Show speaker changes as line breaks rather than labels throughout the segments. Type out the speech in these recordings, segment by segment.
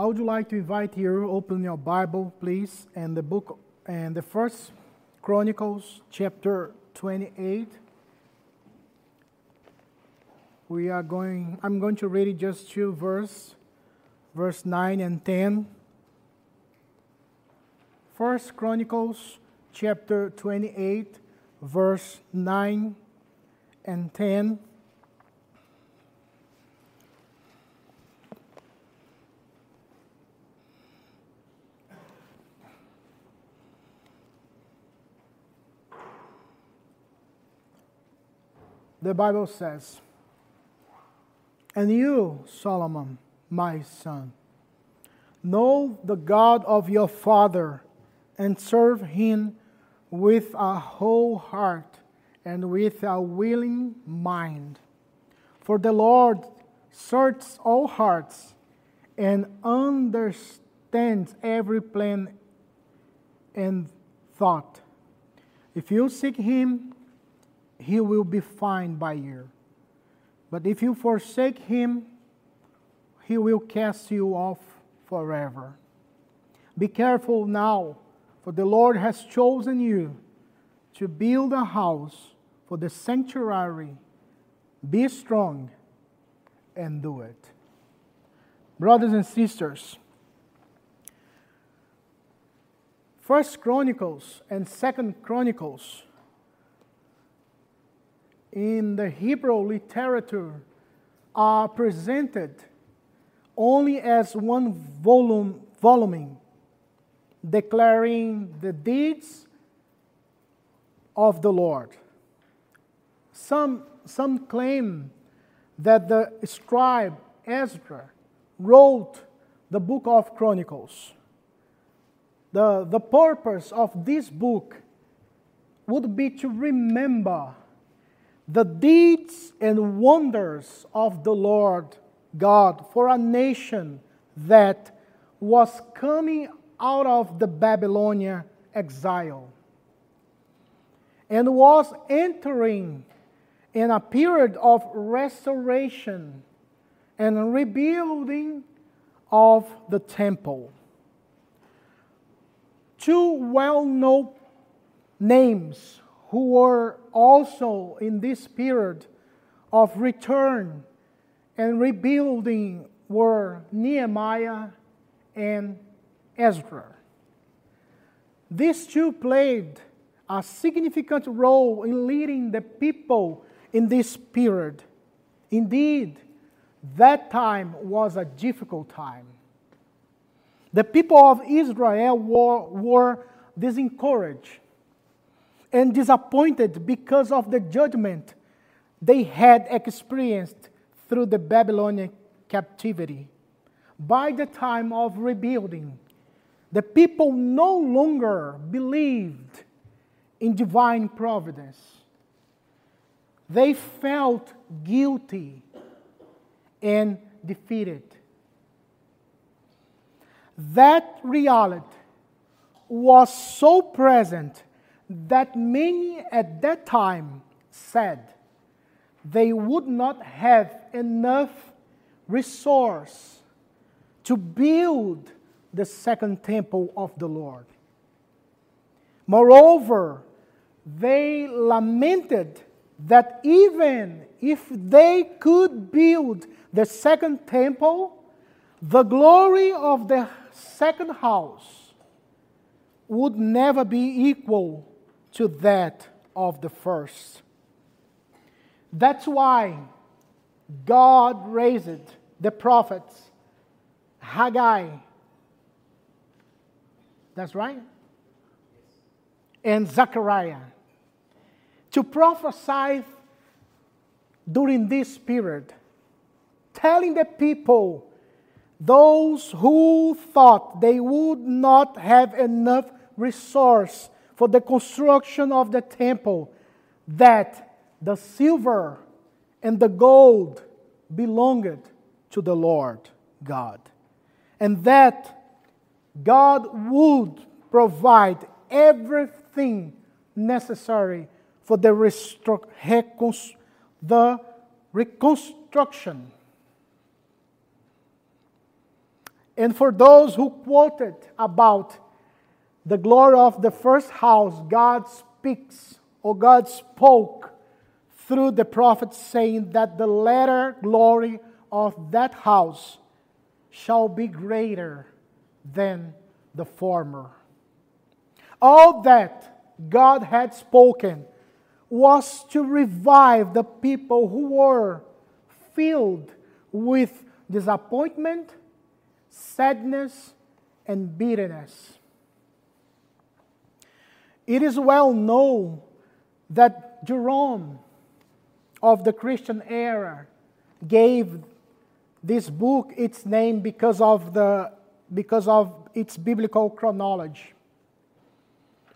I would like to invite you to open your Bible, please, and the book and the first Chronicles chapter 28. We are going I'm going to read just two verse verse 9 and 10. First Chronicles chapter 28 verse 9 and 10. The Bible says, And you, Solomon, my son, know the God of your father and serve him with a whole heart and with a willing mind. For the Lord searches all hearts and understands every plan and thought. If you seek him, he will be fine by you. But if you forsake him, he will cast you off forever. Be careful now, for the Lord has chosen you to build a house for the sanctuary. Be strong and do it. Brothers and sisters, First Chronicles and Second Chronicles in the Hebrew literature are presented only as one volume, volume declaring the deeds of the Lord. Some, some claim that the scribe Ezra wrote the book of Chronicles. The, the purpose of this book would be to remember the deeds and wonders of the Lord God for a nation that was coming out of the Babylonian exile and was entering in a period of restoration and rebuilding of the temple. Two well known names who were also in this period of return and rebuilding were Nehemiah and Ezra. These two played a significant role in leading the people in this period. Indeed, that time was a difficult time. The people of Israel were, were disencouraged and disappointed because of the judgment they had experienced through the Babylonian captivity. By the time of rebuilding, the people no longer believed in divine providence. They felt guilty and defeated. That reality was so present that many at that time said they would not have enough resource to build the second temple of the Lord. Moreover, they lamented that even if they could build the second temple, the glory of the second house would never be equal to that of the first. That's why God raised the prophets Haggai. That's right. And Zechariah to prophesy during this period, telling the people, those who thought they would not have enough resource for the construction of the temple that the silver and the gold belonged to the Lord God. And that God would provide everything necessary for the, the reconstruction. And for those who quoted about the glory of the first house, God speaks or God spoke through the prophet, saying that the latter glory of that house shall be greater than the former. All that God had spoken was to revive the people who were filled with disappointment, sadness, and bitterness. It is well known that Jerome of the Christian era gave this book its name because of, the, because of its biblical chronology.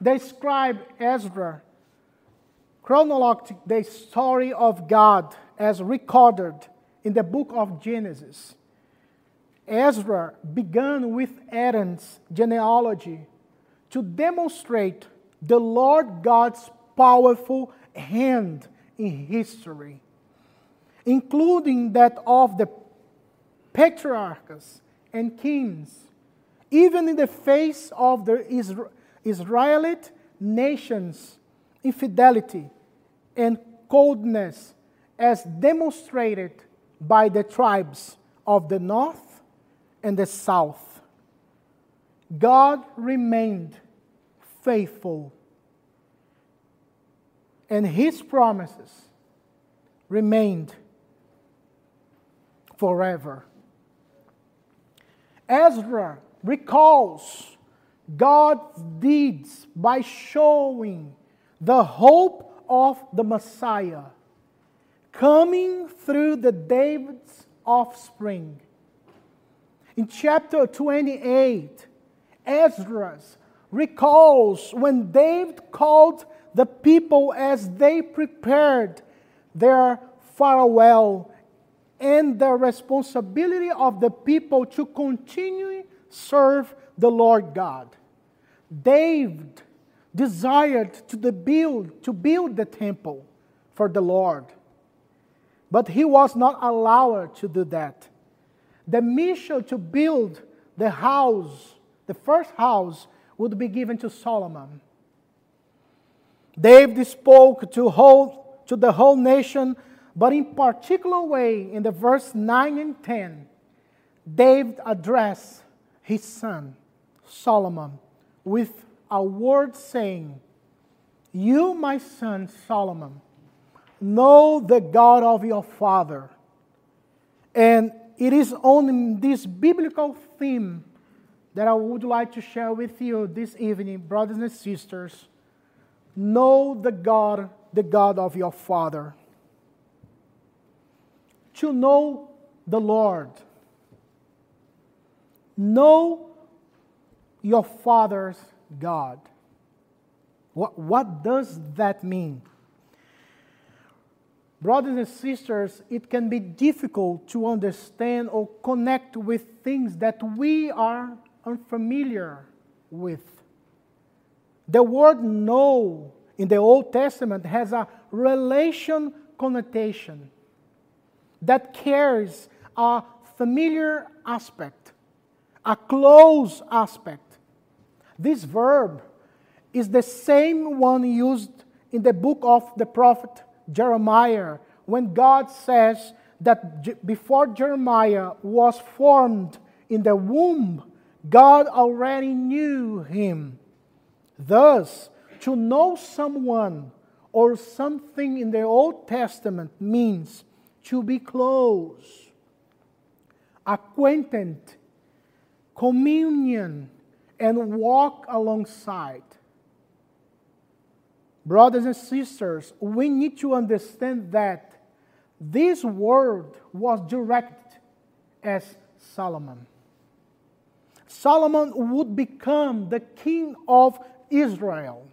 The scribe Ezra chronologed the story of God as recorded in the book of Genesis. Ezra began with Aaron's genealogy to demonstrate the Lord God's powerful hand in history, including that of the patriarchs and kings, even in the face of the Israelite nation's infidelity and coldness, as demonstrated by the tribes of the north and the south. God remained faithful, and his promises remained forever. Ezra recalls God's deeds by showing the hope of the Messiah coming through the David's offspring. In chapter 28, Ezra's recalls when David called the people as they prepared their farewell and the responsibility of the people to continue serve the Lord God. David desired to build to build the temple for the Lord. But he was not allowed to do that. The mission to build the house, the first house would be given to Solomon. David spoke to, whole, to the whole nation, but in particular way, in the verse 9 and 10, David addressed his son, Solomon, with a word saying, You, my son Solomon, know the God of your father. And it is on this biblical theme that I would like to share with you this evening, brothers and sisters. Know the God, the God of your Father. To know the Lord. Know your Father's God. What, what does that mean? Brothers and sisters, it can be difficult to understand or connect with things that we are unfamiliar with. The word know in the Old Testament has a relation connotation that carries a familiar aspect, a close aspect. This verb is the same one used in the book of the prophet Jeremiah when God says that before Jeremiah was formed in the womb, God already knew him. Thus, to know someone or something in the Old Testament means to be close, acquainted, communion, and walk alongside. Brothers and sisters, we need to understand that this word was directed as Solomon. Solomon would become the king of Israel.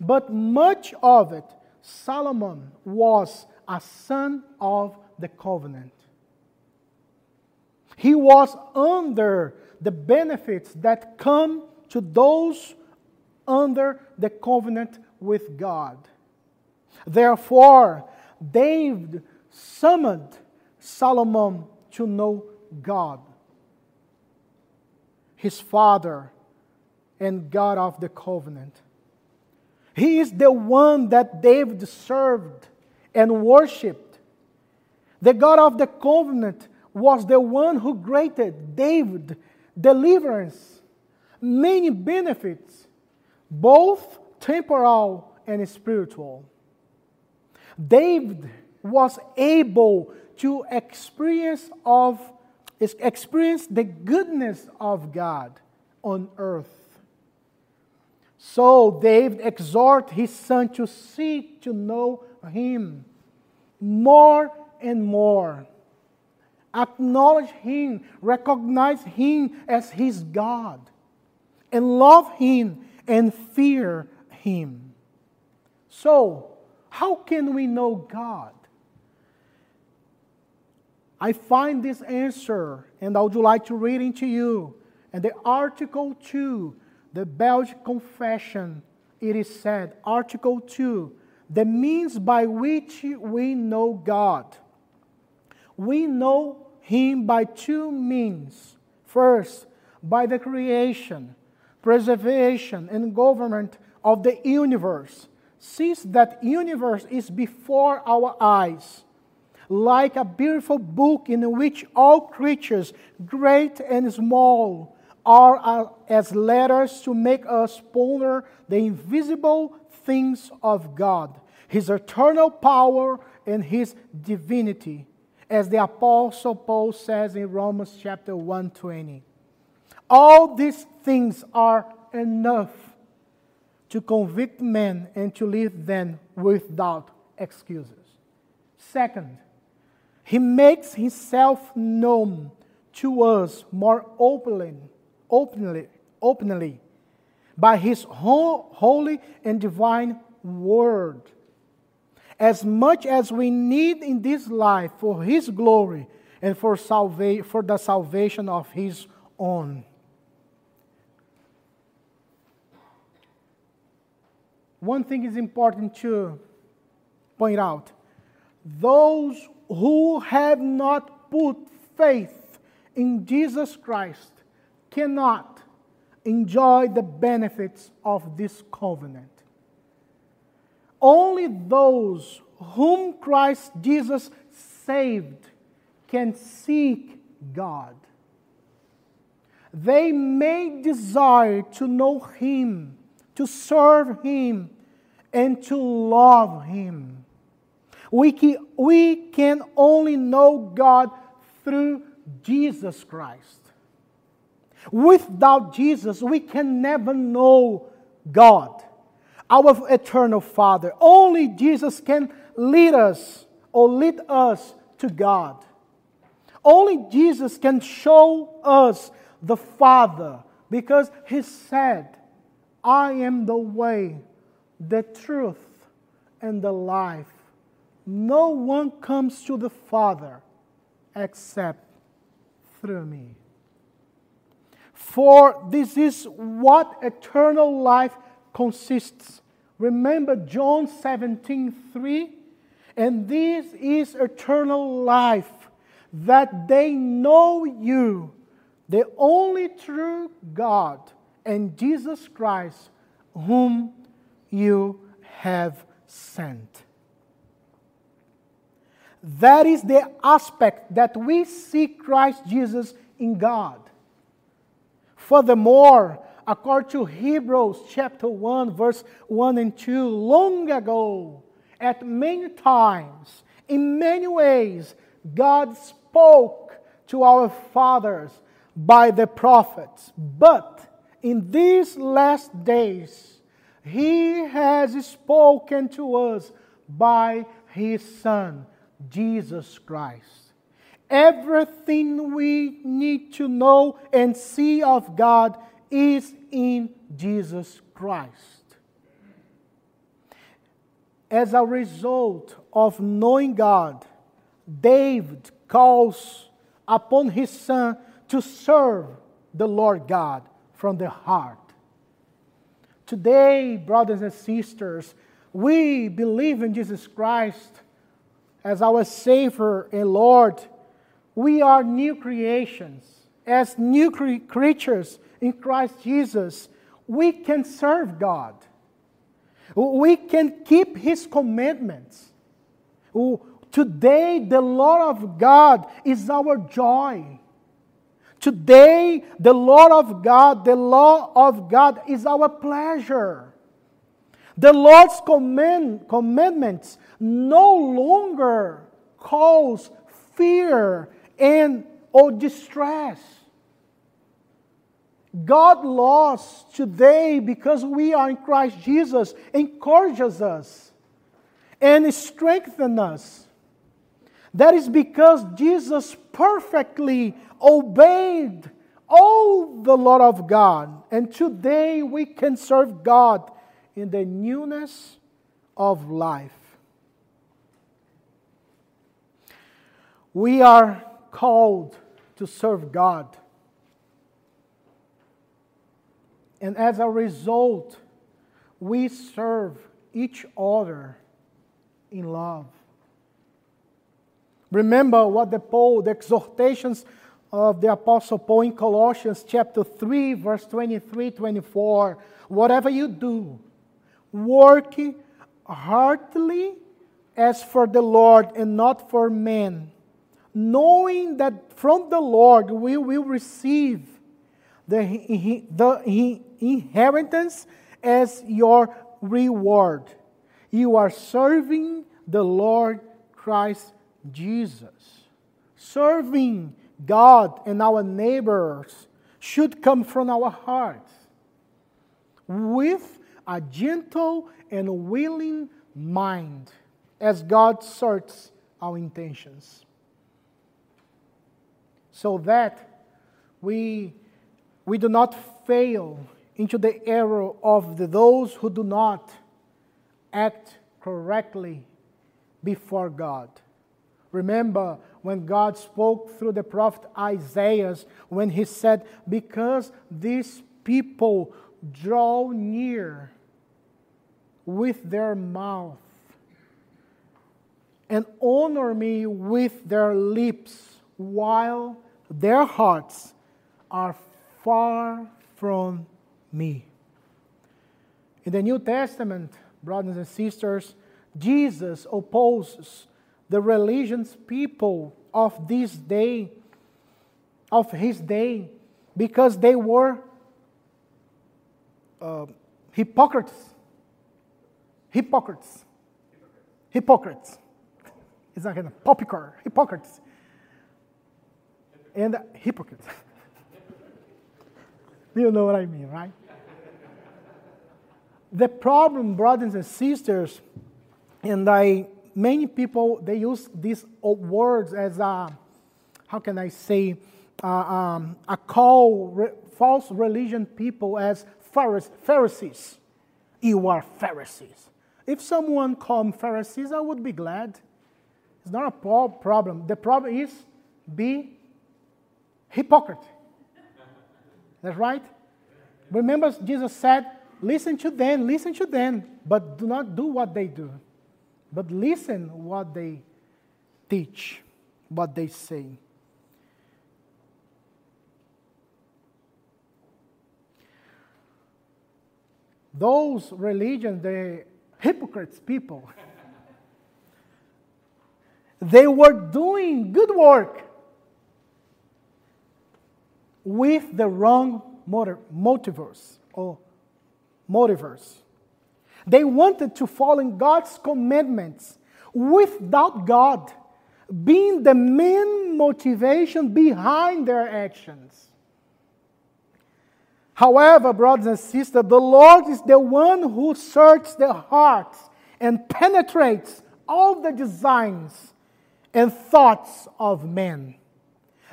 But much of it, Solomon was a son of the covenant. He was under the benefits that come to those under the covenant with God. Therefore, David summoned Solomon to know God. His Father and God of the covenant. He is the one that David served and worshiped. The God of the covenant was the one who granted David deliverance, many benefits, both temporal and spiritual. David was able to experience of experience the goodness of God on earth. So David exhorts his son to seek to know him more and more. Acknowledge him, recognize him as his God, and love him and fear him. So, how can we know God? I find this answer, and I would like to read it to you. And the Article 2, the Belgian Confession, it is said, Article 2, the means by which we know God. We know Him by two means. First, by the creation, preservation, and government of the universe since that universe is before our eyes, like a beautiful book in which all creatures, great and small, are as letters to make us ponder the invisible things of God, His eternal power and His divinity, as the Apostle Paul says in Romans chapter 120. All these things are enough to convict men and to leave them without excuses. Second, he makes himself known to us more openly, openly, openly by his holy and divine word. As much as we need in this life for his glory and for, salva- for the salvation of his own. one thing is important to point out those who have not put faith in Jesus Christ cannot enjoy the benefits of this covenant. Only those whom Christ Jesus saved can seek God. They may desire to know Him to serve Him, and to love Him. We can, we can only know God through Jesus Christ. Without Jesus, we can never know God, our eternal Father. Only Jesus can lead us or lead us to God. Only Jesus can show us the Father because He said, I am the way, the truth, and the life. No one comes to the Father except through me. For this is what eternal life consists. Remember John 17 3? And this is eternal life, that they know you, the only true God and Jesus Christ, whom you have sent. That is the aspect that we see Christ Jesus in God. Furthermore, according to Hebrews chapter 1, verse 1 and 2, long ago, at many times, in many ways, God spoke to our fathers by the prophets. But in these last days, He has spoken to us by His Son, Jesus Christ. Everything we need to know and see of God is in Jesus Christ. As a result of knowing God, David calls upon his son to serve the Lord God from the heart. Today, brothers and sisters, we believe in Jesus Christ as our Savior and Lord. We are new creations. as new cre- creatures in Christ Jesus, we can serve God. We can keep His commandments. Today, the law of God is our joy. Today, the law of God, the law of God is our pleasure. The Lord's command, commandments no longer cause fear and or distress. God laws today, because we are in Christ Jesus, encourages us and strengthens us. That is because Jesus perfectly obeyed all the law of God. And today we can serve God in the newness of life. We are called to serve God And as a result, we serve each other in love. Remember what the Paul, the exhortations of the Apostle Paul in Colossians chapter 3, verse 23 24. Whatever you do, work heartily as for the Lord and not for men, knowing that from the Lord we will receive the, the inheritance as your reward. You are serving the Lord Christ Jesus. Serving God and our neighbors should come from our hearts with a gentle and willing mind as God searches our intentions. So that we, we do not fail into the error of the, those who do not act correctly before God. Remember when God spoke through the prophet Isaiah when he said, Because these people draw near with their mouth and honor me with their lips, while their hearts are far from me. In the New Testament, brothers and sisters, Jesus opposes the religious people of this day, of his day, because they were uh, hypocrites. Hypocrites. Hypocrites. It's not kind of poppycar. Hypocrites. And hypocrites. you know what I mean, right? The problem, brothers and sisters, and I, many people they use these words as a, how can I say, uh, um, a call re, false religion people as Pharisees. You are Pharisees. If someone called Pharisees, I would be glad. It's not a problem. The problem is be hypocrite. That's right. Remember, Jesus said, Listen to them, listen to them, but do not do what they do. But listen what they teach, what they say. Those religions, the hypocrites people, they were doing good work with the wrong motives or motivers. They wanted to follow God's commandments without God being the main motivation behind their actions. However, brothers and sisters, the Lord is the one who searches the hearts and penetrates all the designs and thoughts of men.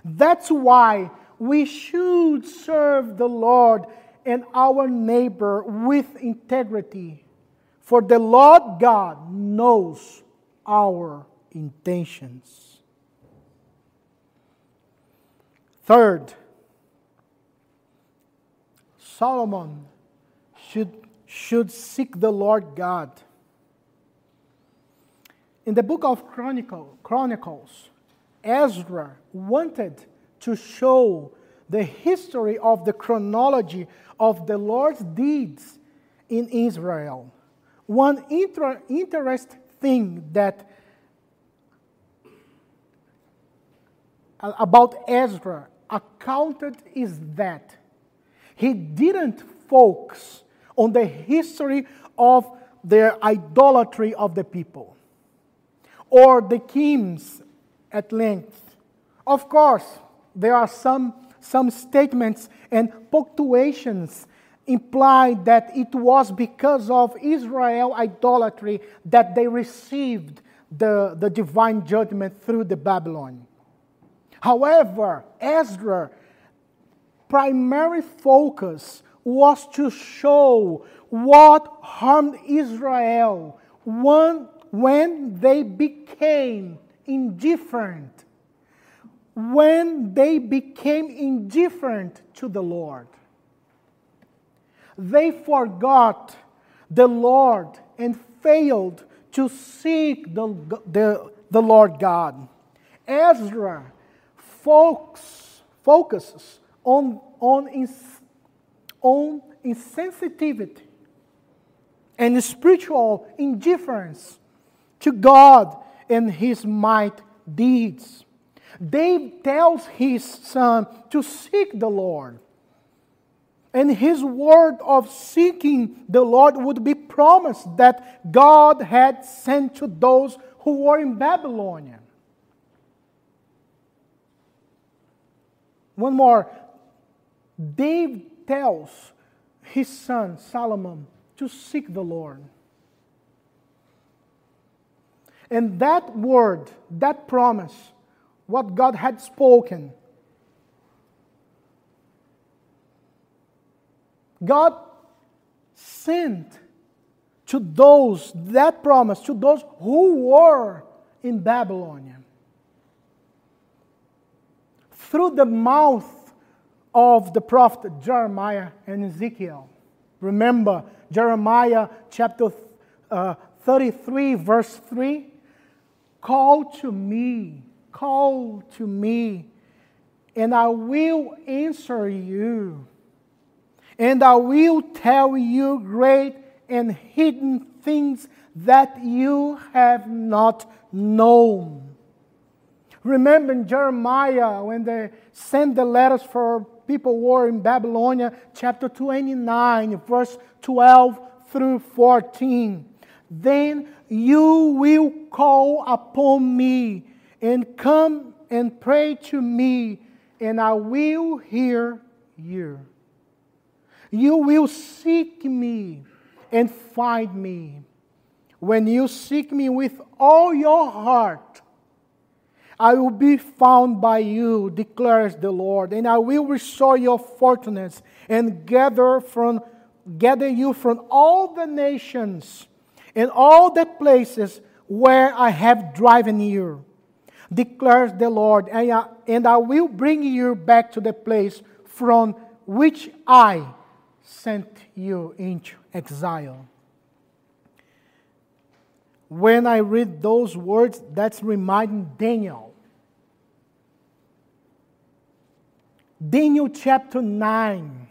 That's why we should serve the Lord and our neighbor with integrity. For the Lord God knows our intentions. Third, Solomon should, should seek the Lord God. In the book of Chronicle, Chronicles, Ezra wanted to show the history of the chronology of the Lord's deeds in Israel. One inter- interesting thing that about Ezra accounted is that he didn't focus on the history of their idolatry of the people or the kings at length. Of course, there are some, some statements and punctuations imply that it was because of Israel idolatry that they received the, the divine judgment through the Babylon. However, Ezra primary focus was to show what harmed Israel when, they became indifferent, when they became indifferent to the Lord. They forgot the Lord and failed to seek the, the, the Lord God. Ezra focus, focuses on, on, ins, on insensitivity and spiritual indifference to God and his might deeds. David tells his son to seek the Lord. And his word of seeking the Lord would be promised that God had sent to those who were in Babylonia. One more. David tells his son Solomon to seek the Lord. And that word, that promise, what God had spoken, God sent to those, that promise, to those who were in Babylonia. Through the mouth of the prophet Jeremiah and Ezekiel. Remember, Jeremiah chapter uh, 33, verse 3 Call to me, call to me, and I will answer you and I will tell you great and hidden things that you have not known. Remember Jeremiah when they sent the letters for people were in Babylonia, chapter 29, verse 12 through 14. Then you will call upon me and come and pray to me, and I will hear you. You will seek me and find me. When you seek me with all your heart, I will be found by you, declares the Lord, and I will restore your fortunes and gather from gather you from all the nations and all the places where I have driven you, declares the Lord, and I, and I will bring you back to the place from which I sent you into exile. When I read those words, that's reminding Daniel. Daniel chapter 9.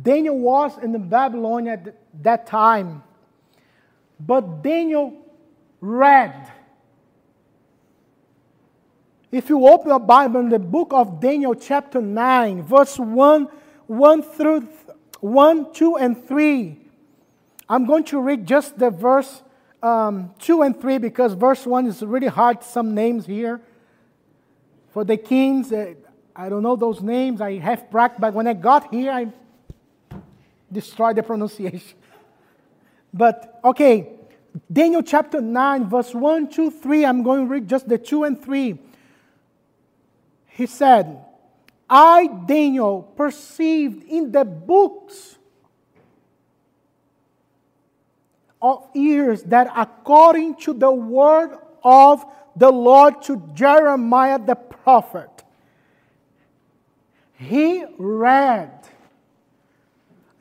Daniel was in Babylon at that time, but Daniel read. If you open a Bible in the book of Daniel, chapter 9, verse 1 1 through 1, 2, and 3. I'm going to read just the verse um, 2 and 3 because verse 1 is really hard, some names here. For the kings, uh, I don't know those names. I have practiced, but when I got here, I destroyed the pronunciation. But, okay, Daniel chapter 9, verse 1, 2, 3. I'm going to read just the 2 and 3. He said, I, Daniel, perceived in the books of years that according to the word of the Lord to Jeremiah the prophet, he read,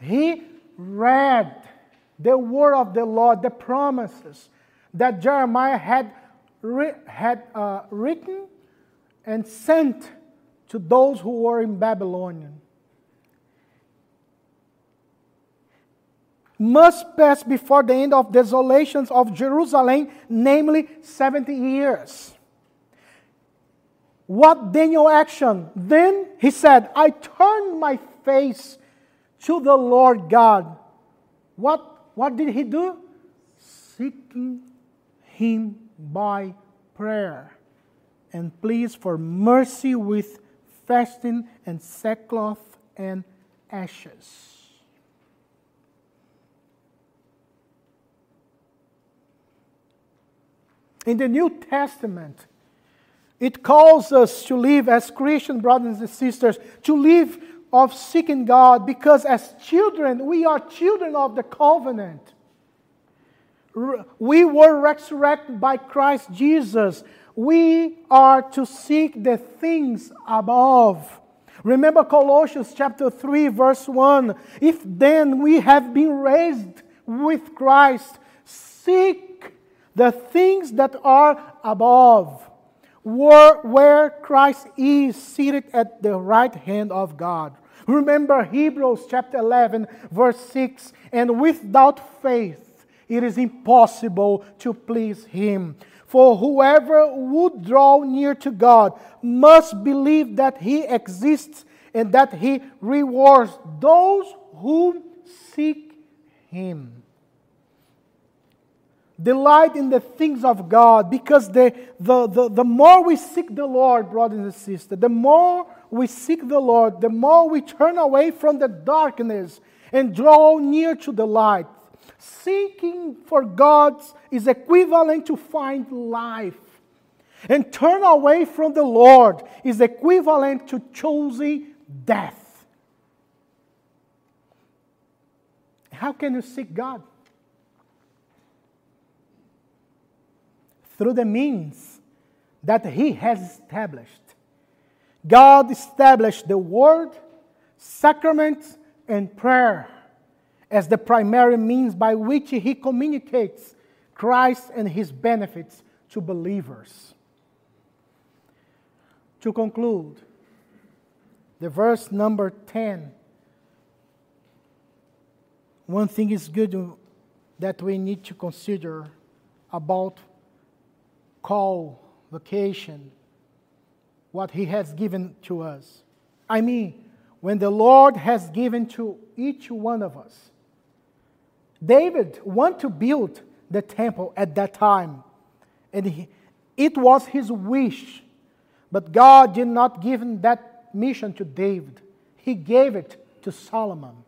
he read the word of the Lord, the promises that Jeremiah had, had uh, written and sent to those who were in Babylon. Must pass before the end of desolations of Jerusalem, namely 70 years. What Daniel action? Then he said, I turned my face to the Lord God. What, what did he do? Seeking him by prayer and pleas for mercy with fasting and sackcloth and ashes. In the New Testament, it calls us to live as Christian brothers and sisters, to live of seeking God, because as children, we are children of the covenant. We were resurrected by Christ Jesus. We are to seek the things above. Remember Colossians chapter 3, verse 1. If then we have been raised with Christ, seek the things that are above where Christ is seated at the right hand of God. Remember Hebrews chapter 11, verse 6 and without faith it is impossible to please Him. For whoever would draw near to God must believe that He exists and that He rewards those who seek Him. Delight in the things of God because the, the, the, the more we seek the Lord, brothers and sisters, the more we seek the Lord, the more we turn away from the darkness and draw near to the light. Seeking for God is equivalent to find life. And turn away from the Lord is equivalent to choosing death. How can you seek God? Through the means that He has established. God established the Word, sacraments, and prayer as the primary means by which He communicates Christ and His benefits to believers. To conclude, the verse number 10. One thing is good that we need to consider about call, vocation, what He has given to us. I mean, when the Lord has given to each one of us. David wanted to build the temple at that time, and he, it was his wish. But God did not give him that mission to David, He gave it to Solomon.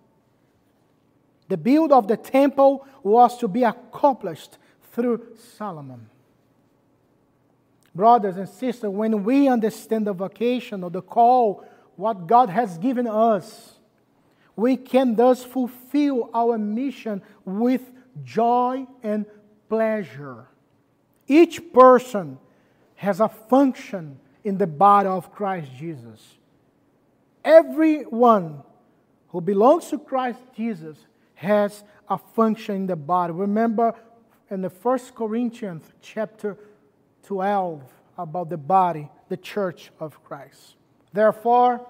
The build of the temple was to be accomplished through Solomon. Brothers and sisters, when we understand the vocation or the call, what God has given us, we can thus fulfill our mission with joy and pleasure. Each person has a function in the body of Christ Jesus. Everyone who belongs to Christ Jesus has a function in the body. Remember in the First Corinthians chapter 12 about the body, the church of Christ. Therefore,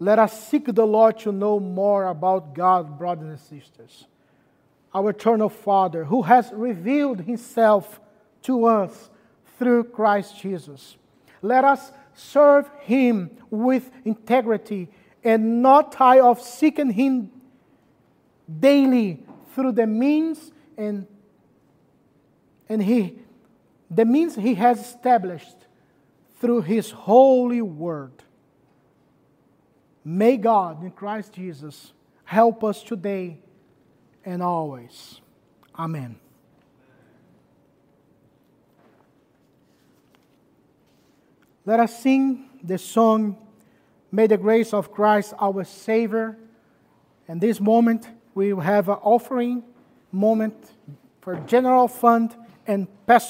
let us seek the Lord to know more about God, brothers and sisters. Our eternal Father, who has revealed himself to us through Christ Jesus. Let us serve him with integrity and not tire of seeking him daily through the means and, and he the means he has established through his holy word. May God in Christ Jesus help us today and always. Amen. Let us sing the song, May the grace of Christ our Savior. And this moment, we have an offering moment for general fund and pastoral.